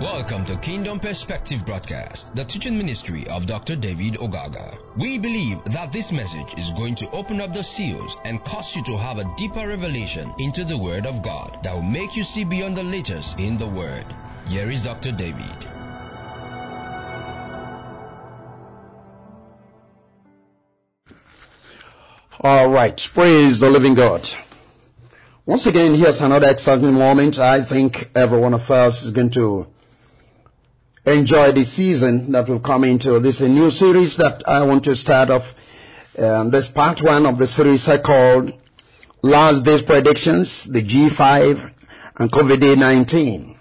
Welcome to Kingdom Perspective Broadcast, the teaching ministry of Dr. David Ogaga. We believe that this message is going to open up the seals and cause you to have a deeper revelation into the Word of God that will make you see beyond the letters in the Word. Here is Dr. David. All right. Praise the living God. Once again, here's another exciting moment. I think every one of us is going to enjoy the season that will come into. This is a new series that I want to start off. Um, this part one of the series I called Last Days Predictions, the G5 and COVID-19.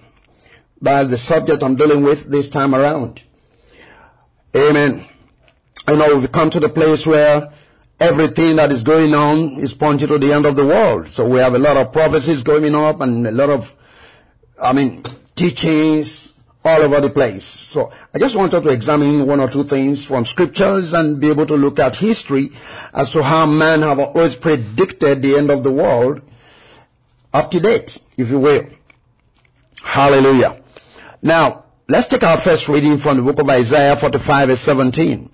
That's the subject I'm dealing with this time around. Amen. I know we've come to the place where everything that is going on is pointing to the end of the world. So we have a lot of prophecies going up and a lot of, I mean, teachings all over the place. So I just wanted to examine one or two things from scriptures and be able to look at history as to how man have always predicted the end of the world up to date, if you will. Hallelujah. Now, let's take our first reading from the book of Isaiah 45 verse 17.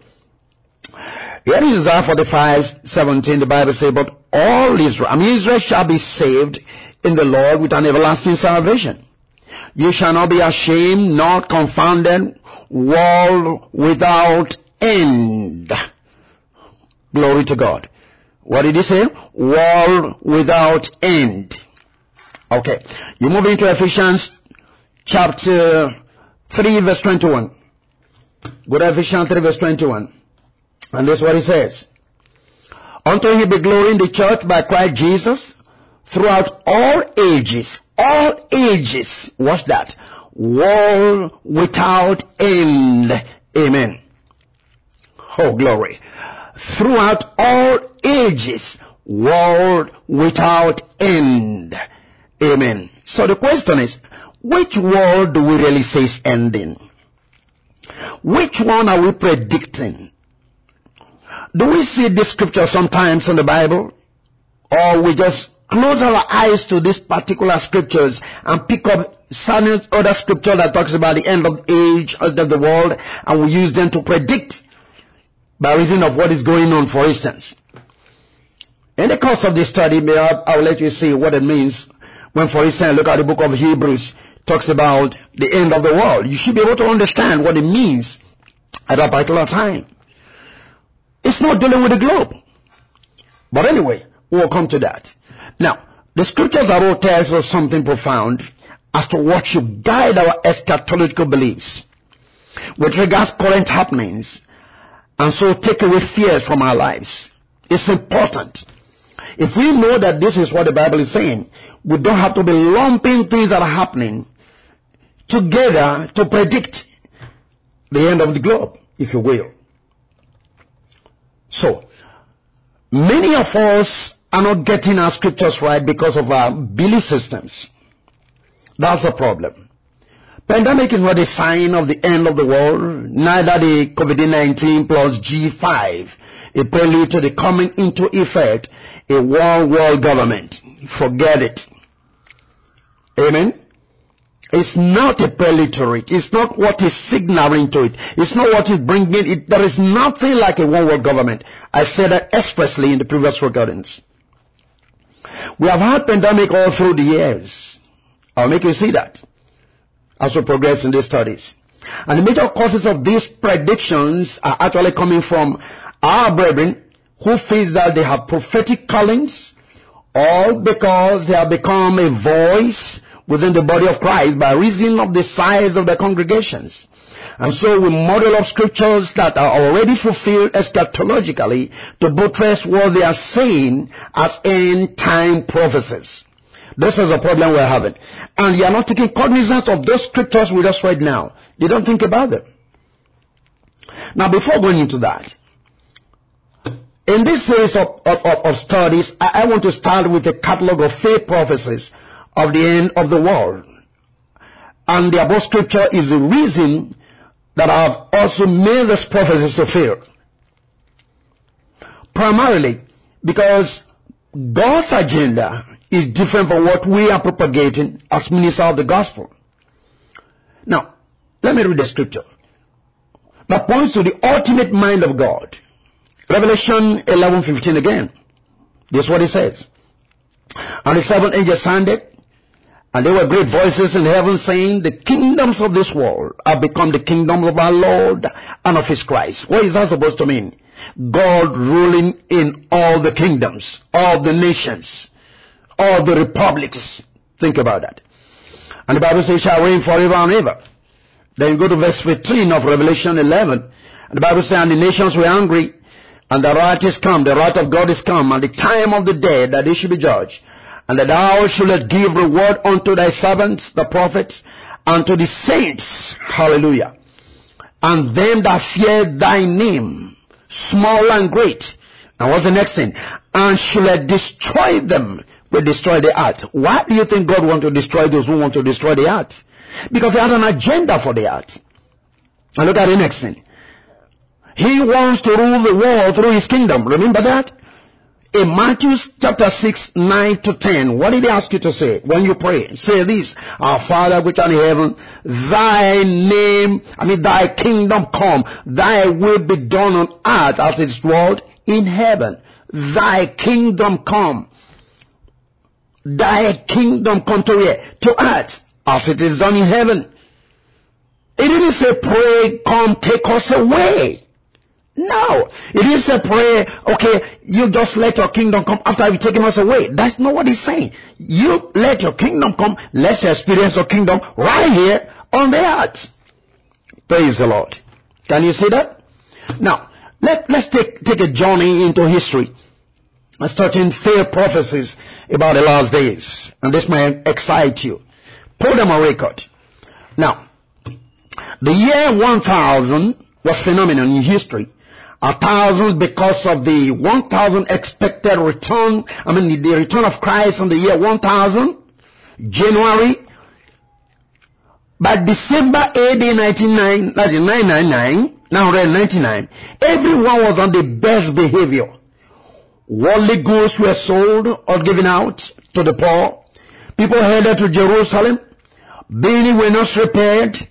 Here in Isaiah 45, 17, the Bible says, but all Israel, I mean Israel shall be saved in the Lord with an everlasting salvation. You shall not be ashamed, nor confounded, world without end. Glory to God. What did he say? World without end. Okay. You move into Ephesians chapter 3 verse 21. Go to Ephesians 3 verse 21. And this is what he says. Unto him be glory in the church by Christ Jesus throughout all ages, all ages. What's that? World without end. Amen. Oh, glory. Throughout all ages, world without end. Amen. So the question is, which world do we really say is ending? Which one are we predicting? Do we see this scripture sometimes in the Bible? Or we just close our eyes to these particular scriptures and pick up some other scripture that talks about the end of age, end of the world, and we use them to predict by reason of what is going on, for instance. In the course of this study, may I will let you see what it means when, for instance, look at the book of Hebrews, talks about the end of the world. You should be able to understand what it means at a particular time. It's not dealing with the globe. But anyway, we'll come to that. Now, the scriptures are all tells us something profound as to what should guide our eschatological beliefs with regards current happenings and so take away fears from our lives. It's important. If we know that this is what the Bible is saying, we don't have to be lumping things that are happening together to predict the end of the globe, if you will. So, many of us are not getting our scriptures right because of our belief systems. That's the problem. Pandemic is not a sign of the end of the world, neither the COVID-19 plus G5, a prelude to the coming into effect a one world government. Forget it. Amen. It's not a prelude to it. It's not what is signaling to it. It's not what is bringing it. There is nothing like a one world government. I said that expressly in the previous recordings. We have had pandemic all through the years. I'll make you see that as we progress in these studies. And the major causes of these predictions are actually coming from our brethren who feel that they have prophetic callings all because they have become a voice within the body of Christ by reason of the size of the congregations. And so we model up scriptures that are already fulfilled eschatologically to buttress what they are saying as end time prophecies. This is a problem we're having. And you are not taking cognizance of those scriptures with us right now. You don't think about them. Now before going into that, in this series of, of, of studies, I, I want to start with a catalog of faith prophecies of the end of the world. And the above scripture is the reason that I've also made this prophecy fulfill. Primarily because God's agenda is different from what we are propagating as ministers of the gospel. Now, Let me read the scripture. That points to the ultimate mind of God. Revelation 11:15 again. This is what it says. And the seven angels sounded, and there were great voices in heaven saying, the kingdoms of this world have become the kingdom of our Lord and of his Christ. What is that supposed to mean? God ruling in all the kingdoms, all the nations, all the republics. Think about that. And the Bible says shall reign forever and ever. Then you go to verse 15 of Revelation 11. And the Bible says, and the nations were angry, and the wrath is come, the wrath of God is come, and the time of the day that they should be judged. And that thou shouldest give reward unto thy servants, the prophets, and to the saints. Hallelujah. And them that fear thy name, small and great. And what's the next thing? And should destroy them will destroy the earth. Why do you think God want to destroy those who want to destroy the earth? Because he had an agenda for the earth. And look at the next thing. He wants to rule the world through his kingdom. Remember that? In Matthew chapter 6, 9 to 10, what did he ask you to say when you pray? Say this, Our Father which art in heaven, thy name, I mean thy kingdom come, thy will be done on earth as it is dwelt in heaven. Thy kingdom come. Thy kingdom come to where? To earth as it is done in heaven. It didn't say pray, come take us away. No. It didn't say pray, okay, you just let your kingdom come after you've taken us away. That's not what he's saying. You let your kingdom come, let's experience your kingdom right here on the earth. Praise the Lord. Can you see that? Now, let, let's take, take a journey into history. Starting fair prophecies about the last days. And this may excite you. Put them on record. Now, the year 1000 was phenomenal in history. A thousand because of the 1000 expected return, I mean the return of Christ on the year 1000, January. By December AD 1999, 999, everyone was on the best behavior. Worldly goods were sold or given out to the poor. People headed to Jerusalem. Buildings were not repaired.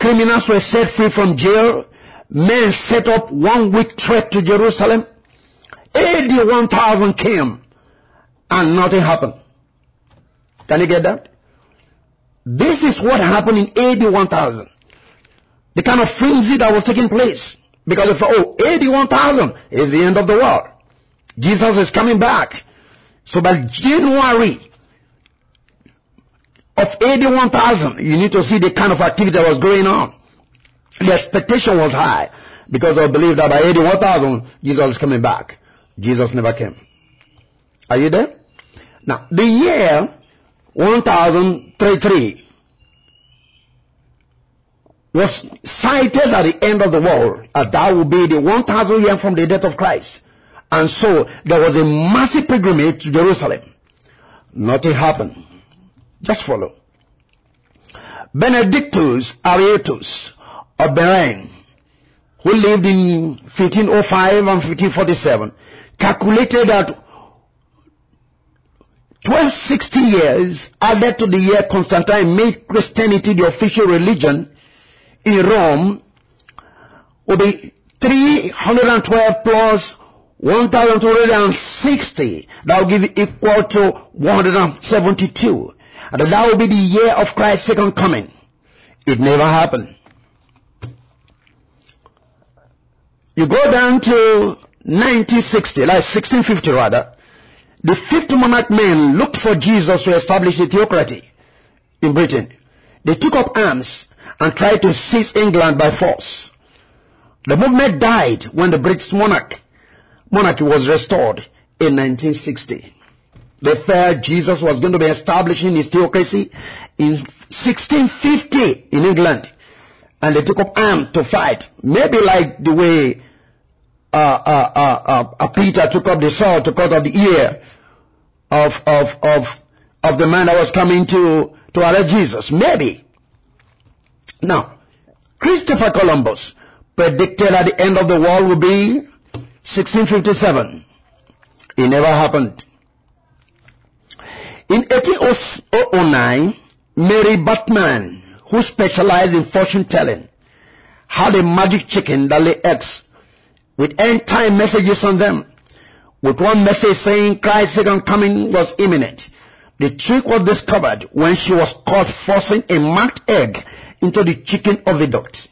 Criminals were set free from jail. Men set up one week trek to Jerusalem. AD 1000 came and nothing happened. Can you get that? This is what happened in AD 1000. The kind of frenzy that was taking place. Because if, oh, AD 1000 is the end of the world. Jesus is coming back. So by January of AD 1000, you need to see the kind of activity that was going on. The expectation was high because they believed that by AD 1000, Jesus is coming back. Jesus never came. Are you there? Now, the year 1033 was cited at the end of the world as that would be the 1000 year from the death of Christ. And so there was a massive pilgrimage to Jerusalem. Nothing happened. Just follow. Benedictus Aretius of Beren, who lived in 1505 and 1547, calculated that 1260 years added to the year Constantine made Christianity the official religion in Rome would be 312 plus 1260. That will give equal to 172. And that will be the year of Christ's second coming. It never happened. You go down to 1960, like 1650 rather. The fifth monarch men looked for Jesus to establish a theocracy in Britain. They took up arms and tried to seize England by force. The movement died when the British monarch, monarchy was restored in 1960. They felt Jesus was going to be establishing his theocracy in 1650 in England. And they took up arms to fight. Maybe like the way Uh, uh, uh, Peter took up the sword to cut off the ear of, of, of, of the man that was coming to, to arrest Jesus. Maybe. Now, Christopher Columbus predicted that the end of the world would be 1657. It never happened. In 1809, Mary Bateman, who specialized in fortune telling had a magic chicken that lay eggs with end time messages on them. With one message saying Christ's second coming was imminent. The trick was discovered when she was caught forcing a marked egg into the chicken oviduct.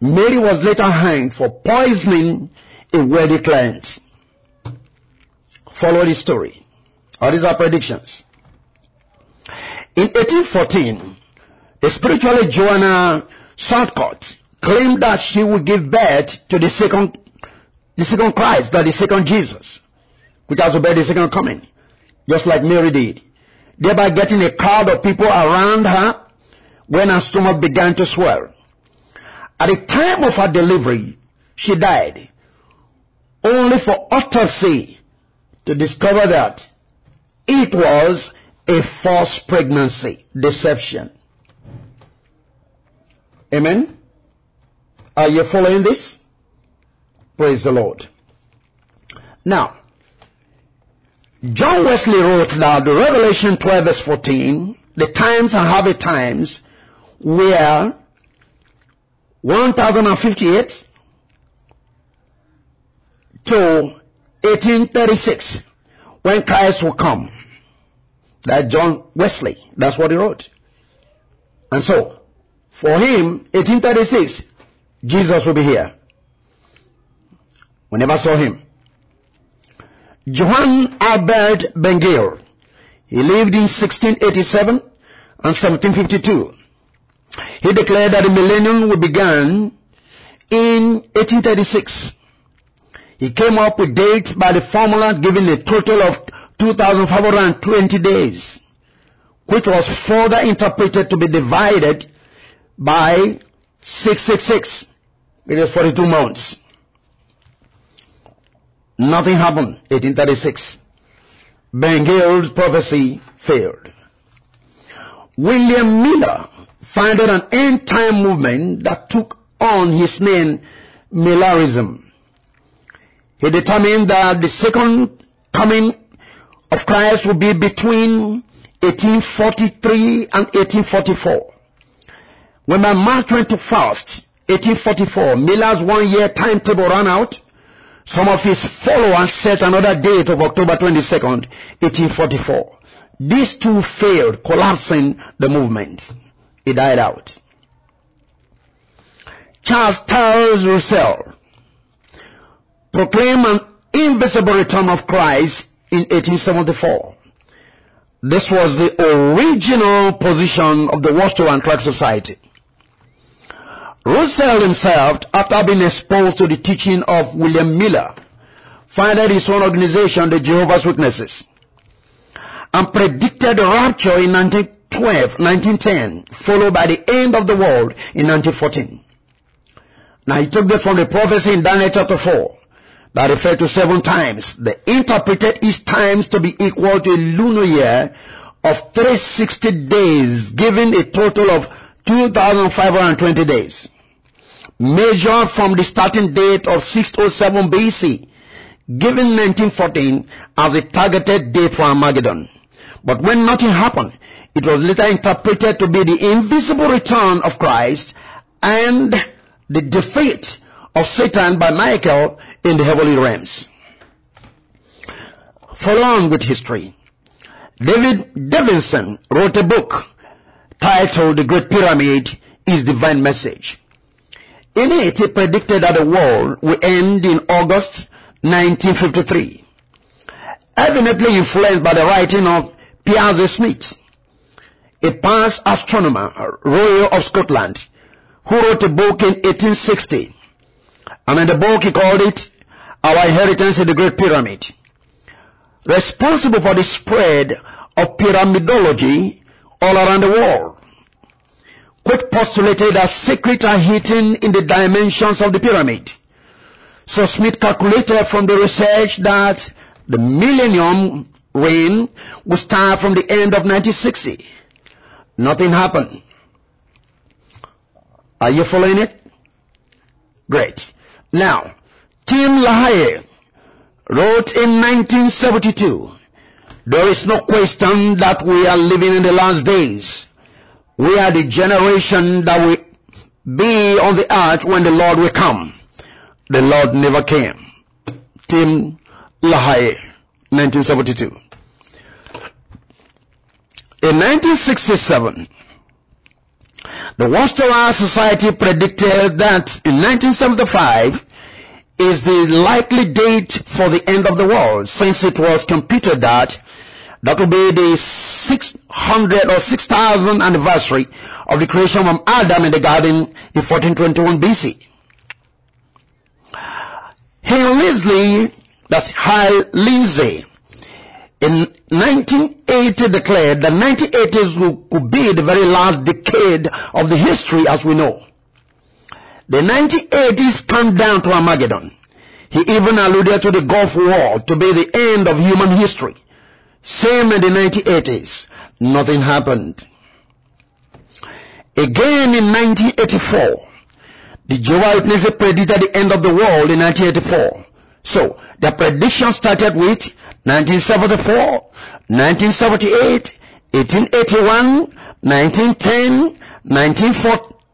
Mary was later hanged for poisoning a wealthy client. Follow the story. All these are predictions. In 1814, a spiritually Joanna Southcott claimed that she would give birth to the second, the second Christ, that the second Jesus, which has be the second coming, just like Mary did, thereby getting a crowd of people around her when her stomach began to swell. At the time of her delivery, she died, only for autopsy to discover that it was a false pregnancy, deception. Amen? Are you following this? Praise the Lord. Now, John Wesley wrote that the Revelation 12 verse 14, the times and half the times were 1058 to 1836 when Christ will come. That John Wesley, that's what he wrote. And so, for him, 1836, Jesus will be here. We never saw him. Johann Albert Bengel, he lived in 1687 and 1752. He declared that the millennium would begin in 1836. He came up with dates by the formula giving a total of 2,520 days, which was further interpreted to be divided by 666. It is 42 months. Nothing happened, 1836. Bengel's prophecy failed. William Miller founded an end time movement that took on his name Millerism. He determined that the second coming of Christ would be between 1843 and 1844. When by March 21st, 1844, Miller's one-year timetable ran out, some of his followers set another date of October 22nd, 1844. These two failed, collapsing the movement. It died out. Charles Taze Russell proclaimed an invisible return of Christ in 1874. This was the original position of the Watchtower and Tract Society. Russell himself, after being exposed to the teaching of William Miller, founded his own organization, the Jehovah's Witnesses, and predicted the rapture in 1912, 1910, followed by the end of the world in 1914. Now he took that from the prophecy in Daniel chapter 4 that referred to seven times. They interpreted each times to be equal to a lunar year of 360 days, giving a total of 2,520 days. Measured from the starting date of 607 BC, given 1914 as a targeted date for Armageddon. But when nothing happened, it was later interpreted to be the invisible return of Christ and the defeat of Satan by Michael in the heavenly realms. Follow on with history. David Davidson wrote a book titled The Great Pyramid is Divine Message. In it, he predicted that the world will end in August 1953. Evidently influenced by the writing of Piazzi Smyth, a past astronomer, Royal of Scotland, who wrote a book in 1860 and in the book he called it Our Inheritance in the Great Pyramid. Responsible for the spread of pyramidology all around the world. Which postulated that secrets are hidden in the dimensions of the pyramid. So Smyth calculated from the research that the millennium reign would start from the end of 1960. Nothing happened. Are you following it? Great. Now, Tim LaHaye wrote in 1972, there is no question that we are living in the last days. We are the generation that will be on the earth when the Lord will come. The Lord never came. Tim LaHaye, 1972. In 1967, the Watchtower Society predicted that in 1975 is the likely date for the end of the world since it was computed that that will be the 600 or 6000 anniversary of the creation of Adam in the garden in 1421 BC. Henry Lindsey, that's Hal Lindsey, in 1980 declared that 1980s could be the very last decade of the history as we know. The 1980s come down to Armageddon. He even alluded to the Gulf War to be the end of human history. Same in the 1980s. Nothing happened. Again in 1984, the Jehovah Witnesses predicted the end of the world in 1984. So, the prediction started with 1974, 1978, 1881, 1910,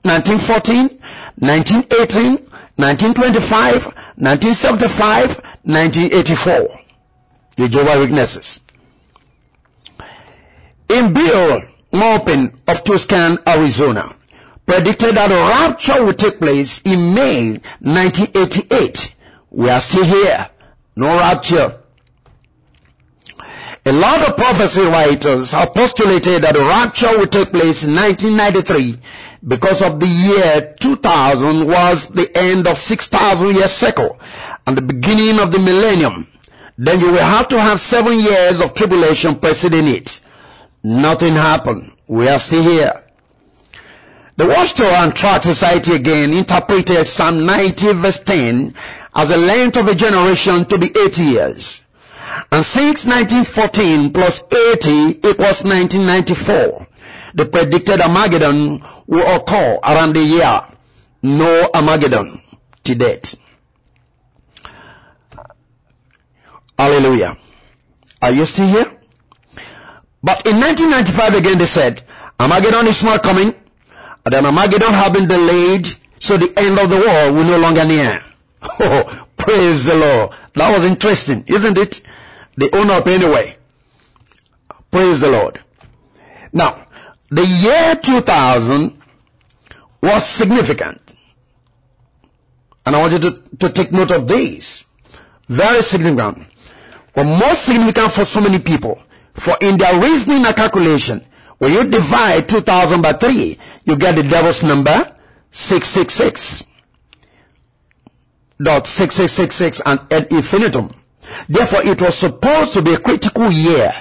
1914, 1918, 1925, 1975, 1984. The Jehovah Witnesses. In Bill Maupin of Tuscan, Arizona, predicted that a rapture would take place in May 1988. We are still here. No rapture. A lot of prophecy writers have postulated that a rapture would take place in 1993 because of the year 2000 was the end of 6,000 year cycle and the beginning of the millennium. Then you will have to have seven years of tribulation preceding it. Nothing happened. We are still here. The Watchtower and Tract Society again interpreted Psalm 90 verse 10 as the length of a generation to be 80 years. And since 1914 plus 80 equals 1994, the predicted Armageddon will occur around the year. No Armageddon to date. Hallelujah. Are you still here? But in 1995 again they said, Armageddon is not coming. And then Armageddon have been delayed, so the end of the world will no longer near. Oh, praise the Lord. That was interesting, isn't it? They own up anyway. Praise the Lord. Now, the year 2000 was significant. And I want you to, to take note of this. Very significant. But more significant for so many people. For in their reasoning and calculation, when you divide 2000 by 3, you get the devil's number 666. Dot 6666 and ad infinitum. Therefore, it was supposed to be a critical year.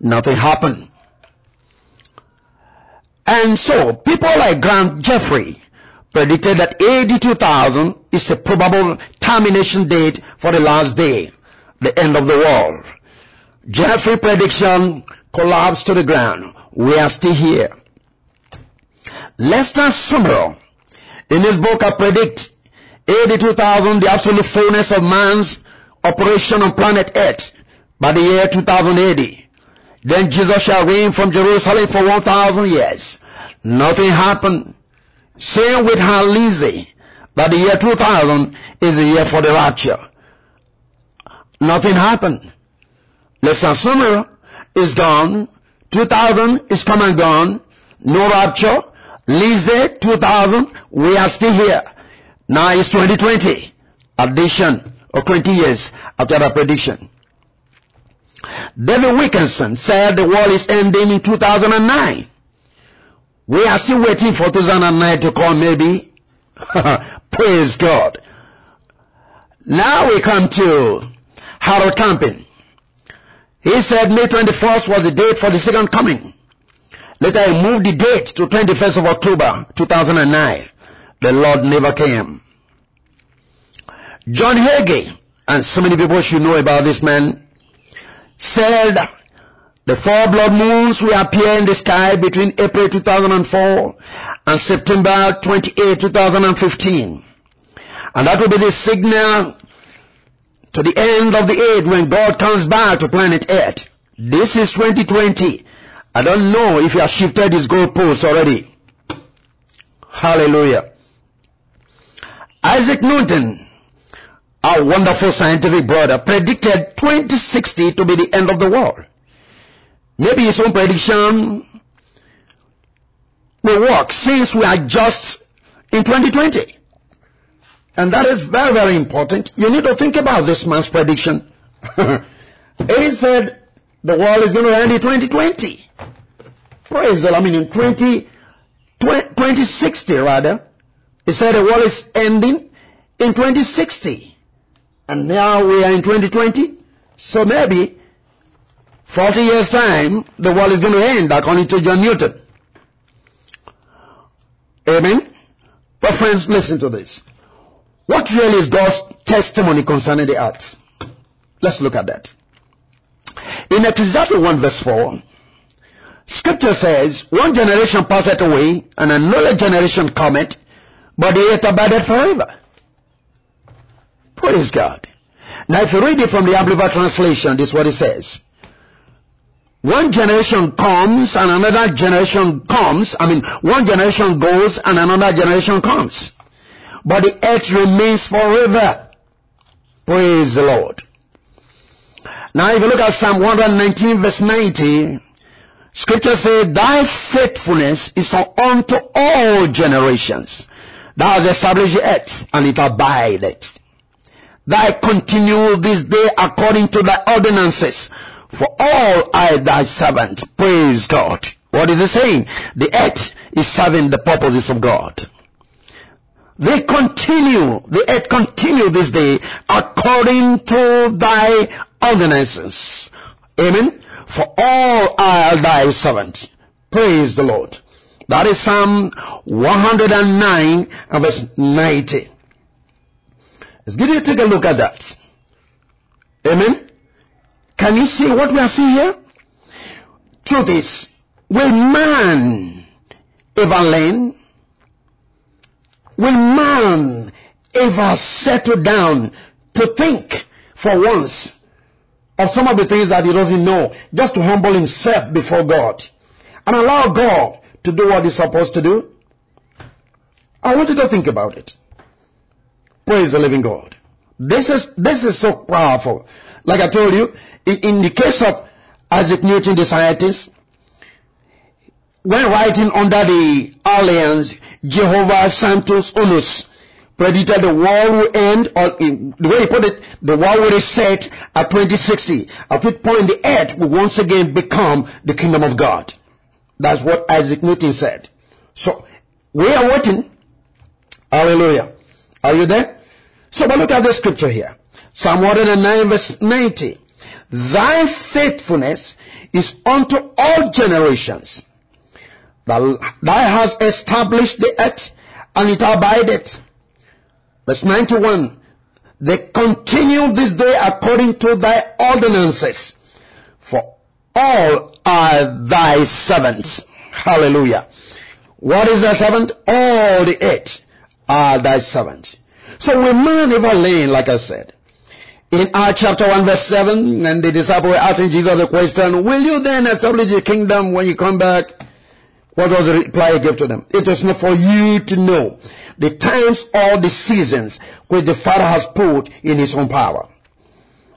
Nothing happened. And so, people like Grant Jeffrey predicted that AD 2000 is a probable termination date for the last day, the end of the world. Jeffrey prediction collapsed to the ground. We are still here. Lester Sumrall, in his book, I predict AD 2000, the absolute fullness of man's operation on planet Earth by the year 2080. Then Jesus shall reign from Jerusalem for 1,000 years. Nothing happened. Same with Hal Lindsey. But the year 2000 is the year for the rapture. Nothing happened. Lester Sumrall is gone. 2000 is come and gone. No rapture. Lindsey 2000, we are still here. Now it's 2020. Addition of 20 years after that prediction. David Wilkinson said the world is ending in 2009. We are still waiting for 2009 to come maybe. Praise God. Now we come to Harold Camping. He said May 21st was the date for the second coming. Later he moved the date to 21st of October 2009. The Lord never came. John Hagee, and so many people should know about this man, said the four blood moons will appear in the sky between April 2004 and September 28, 2015. And that will be the signal to the end of the age when God comes back to planet Earth. This is 2020. I don't know if he has shifted his goalposts already. Hallelujah. Isaac Newton, our wonderful scientific brother, predicted 2060 to be the end of the world. Maybe his own prediction will work since we are just in 2020. And that is very, very important. You need to think about this man's prediction. he said the world is going to end in 2020. Praise the Lord. I mean in 20, 2060 rather. He said the world is ending in 2060. And now we are in 2020. So maybe 40 years time, the world is going to end according to John Newton. Amen. But friends, listen to this. What really is God's testimony concerning the earth? Let's look at that. In Ecclesiastes 1 verse 4, scripture says, one generation passeth away, and another generation cometh, but the earth abideth forever. Praise God. Now if you read it from the Amplified translation, this is what it says. One generation comes and another generation comes. I mean, one generation goes and another generation comes. But the earth remains forever. Praise the Lord. Now if you look at Psalm 119 verse 90, scripture says, Thy faithfulness is unto all generations. Thou hast established the earth and it abideth. Thy continue this day according to thy ordinances for all I thy servant. Praise God. What is he saying? The earth is serving the purposes of God. They continue, the earth continue this day according to thy ordinances. Amen. For all are thy servant. Praise the Lord. That is Psalm 109 and verse 90. Let's get you to take a look at that. Amen. Can you see what we are seeing here? Truth is, will man ever learn? Will man ever settle down to think for once of some of the things that he doesn't know, just to humble himself before God and allow God to do what he's supposed to do? I want you to think about it. Praise the living God. This is, this is so powerful. Like I told you, in, the case of Isaac Newton, the scientist, when writing under the alliance, Jeova Sanctus Unus predicted the world will end, or in, the way he put it, the world will reset at 2060, at which point the earth will once again become the kingdom of God. That's what Isaac Newton said. So, we are waiting. Hallelujah. Are you there? So, but look at the scripture here. Psalm 109 verse 90. Thy faithfulness is unto all generations. Thou, hast established the earth and it abideth. Verse 91. They continue this day according to thy ordinances. For all are thy servants. Hallelujah. What is thy servant? All the earth are thy servants. So we man never lean, like I said. In Acts chapter 1 verse 7, and the disciple were asking Jesus the question, will you then establish the kingdom when you come back? What was the reply he gave to them? It is not for you to know the times or the seasons which the Father has put in his own power.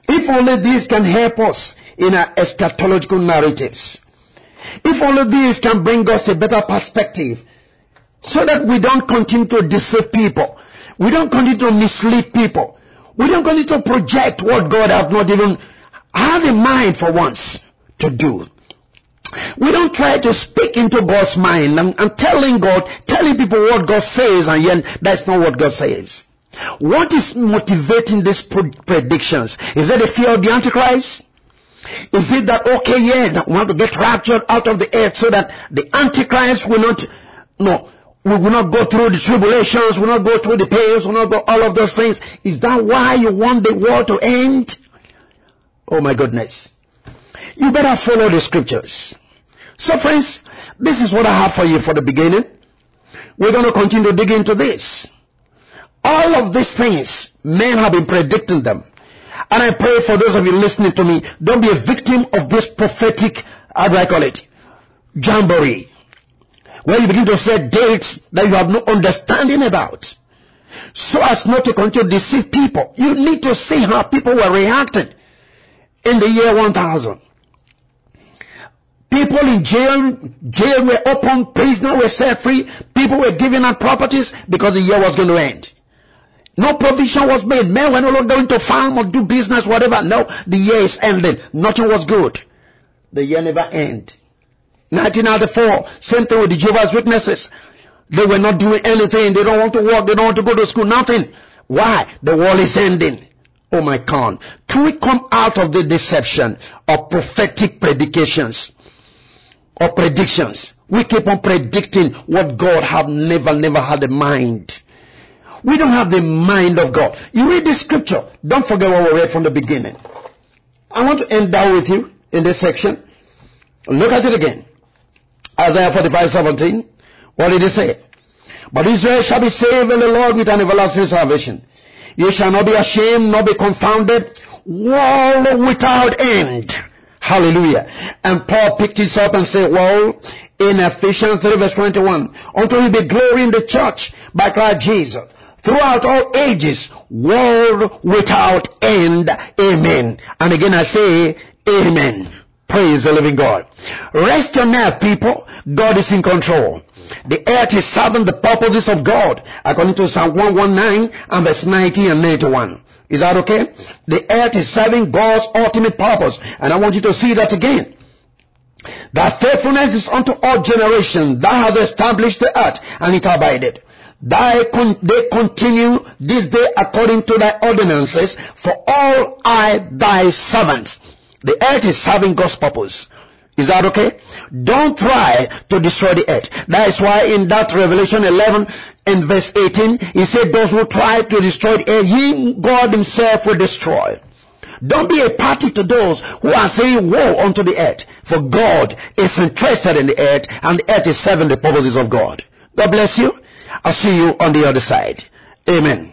If only this can help us in our eschatological narratives. If only this can bring us a better perspective so that we don't continue to deceive people. We don't continue to mislead people. We don't continue to project what God has not even had in mind for once to do. We don't try to speak into God's mind and, and telling God, telling people what God says and yet that's not what God says. What is motivating these predictions? Is it the fear of the Antichrist? Is it that, okay, yeah, we want to get raptured out of the earth so that the Antichrist will not, no, we will not go through the tribulations, we will not go through the pains, we will not go all of those things. Is that why you want the world to end? Oh my goodness. You better follow the scriptures. So friends, this is what I have for you for the beginning. We're going to continue to dig into this. All of these things, men have been predicting them. And I pray for those of you listening to me, don't be a victim of this prophetic, how do I call it? jamboree where you begin to set dates that you have no understanding about so as not to continue to deceive people. You need to see how people were reacting in the year 1000. People in jail, jail were open, prisoners were set free, people were giving up properties because the year was going to end. No provision was made. Men were no longer going to farm or do business, whatever. No, the year is ending. Nothing was good. The year never end. 1994, same thing with the Jehovah's Witnesses. They were not doing anything. They don't want to work. They don't want to go to school. Nothing. Why? The world is ending. Oh my God. Can we come out of the deception of prophetic predications or predictions? We keep on predicting what God have never, never had in mind. We don't have the mind of God. You read the scripture. Don't forget what we read from the beginning. I want to end down with you in this section. Look at it again. Isaiah 45, 17. What did he say? But Israel shall be saved in the Lord with an everlasting salvation. You shall not be ashamed, nor be confounded. World without end. Hallelujah. And Paul picked this up and said, well, in Ephesians 3 verse 21, until he be glory in the church by Christ Jesus throughout all ages, world without end. Amen. And again I say, Amen. Praise the living God. Rest your nerve, people. God is in control. The earth is serving the purposes of God, according to Psalm 119 and verse 90 and 91. Is that okay? The earth is serving God's ultimate purpose. And I want you to see that again. That faithfulness is unto all generations. Thou hast established the earth and it abided. Thy con- they continue this day according to thy ordinances for all I thy servants. The earth is serving God's purpose. Is that okay? Don't try to destroy the earth. That is why in that Revelation 11 and verse 18, he said, those who try to destroy the earth, he, God himself will destroy. Don't be a party to those who are saying woe unto the earth. For God is interested in the earth and the earth is serving the purposes of God. God bless you. I'll see you on the other side. Amen.